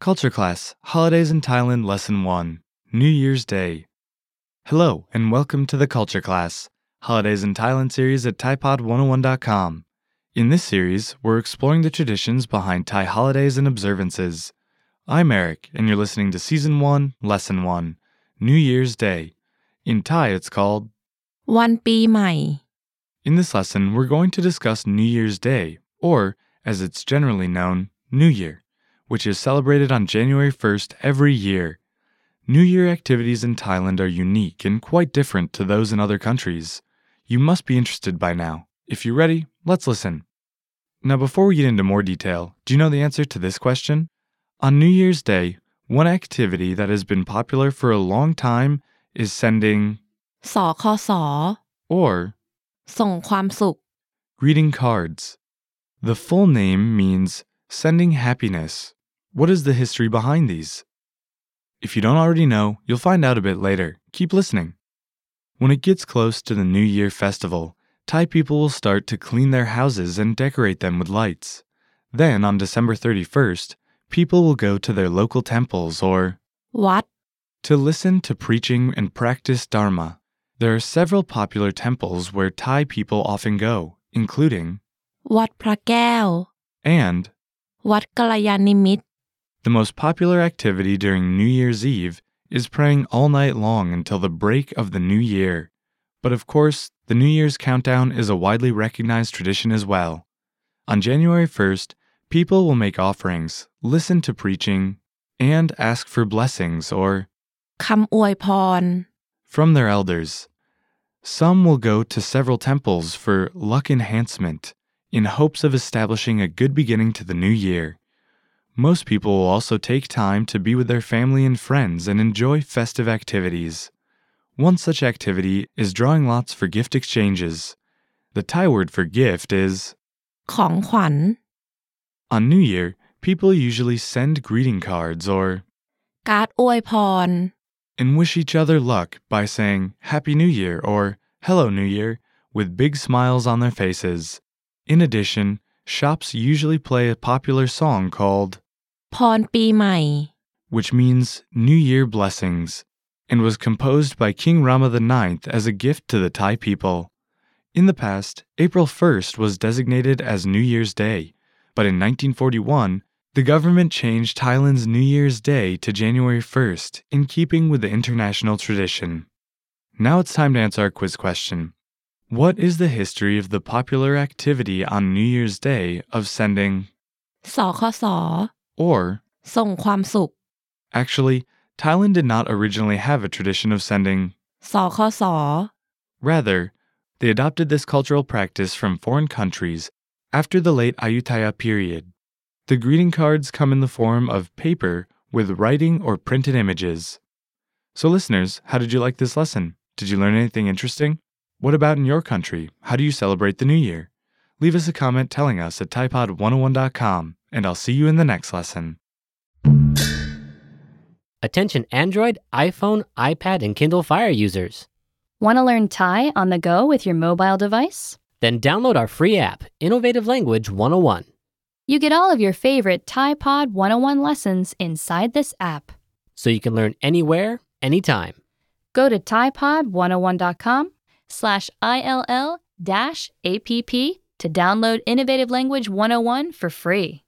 Culture Class Holidays in Thailand Lesson 1 New Year's Day. Hello, and welcome to the Culture Class Holidays in Thailand series at ThaiPod101.com. In this series, we're exploring the traditions behind Thai holidays and observances. I'm Eric, and you're listening to Season 1, Lesson 1 New Year's Day. In Thai, it's called วันปีใหม่ In this lesson, we're going to discuss New Year's Day, or, as it's generally known, New Year, which is celebrated on January 1st every year. New Year activities in Thailand are unique and quite different to those in other countries. You must be interested by now. If you're ready, let's listen. Now, before we get into more detail, do you know the answer to this question? On New Year's Day, one activity that has been popular for a long time is sending สอคอสอ or ส่งความสุข greeting cards. The full name means sending happiness. What is the history behind these? If you don't already know, you'll find out a bit later. Keep listening. When it gets close to the New Year festival, Thai people will start to clean their houses and decorate them with lights. Then, on December 31st, people will go to their local temples or Wat to listen to preaching and practice Dharma. There are several popular temples where Thai people often go, including Wat Phra Kaew and Wat Kalayanimit. The most popular activity during New Year's Eve is praying all night long until the break of the new year. But of course, the New Year's countdown is a widely recognized tradition as well. On January 1st, people will make offerings, listen to preaching, and ask for blessings or คำอวยพร from their elders. Some will go to several temples for luck enhancement in hopes of establishing a good beginning to the new year. Most people will also take time to be with their family and friends and enjoy festive activities. One such activity is drawing lots for gift exchanges. The Thai word for gift is ของขวัญ on New Year, people usually send greeting cards or การ์ดอวยพร and wish each other luck by saying Happy New Year or Hello New Year with big smiles on their faces. In addition, shops usually play a popular song called พรปีใหม่ which means New Year blessings, and was composed by King Rama IX as a gift to the Thai people. In the past, April 1st was designated as New Year's Day, but in 1941, the government changed Thailand's New Year's Day to January 1st in keeping with the international tradition. Now it's time to answer our quiz question. What is the history of the popular activity on New Year's Day of sending สอคอสอ or ส่งความสุข Actually, Thailand did not originally have a tradition of sending. สอคอสอ Rather, they adopted this cultural practice from foreign countries after the late Ayutthaya period. The greeting cards come in the form of paper with writing or printed images. So, listeners, how did you like this lesson? Did you learn anything interesting? What about in your country? How do you celebrate the new year? Leave us a comment telling us at typod101.com, and I'll see you in the next lesson. Attention Android, iPhone, iPad, and Kindle Fire users. Want to learn Thai on the go with your mobile device? Then download our free app, Innovative Language 101. You get all of your favorite Thai Pod 101 lessons inside this app. So you can learn anywhere, anytime. Go to ThaiPod101.com slash ILL dash APP to download Innovative Language 101 for free.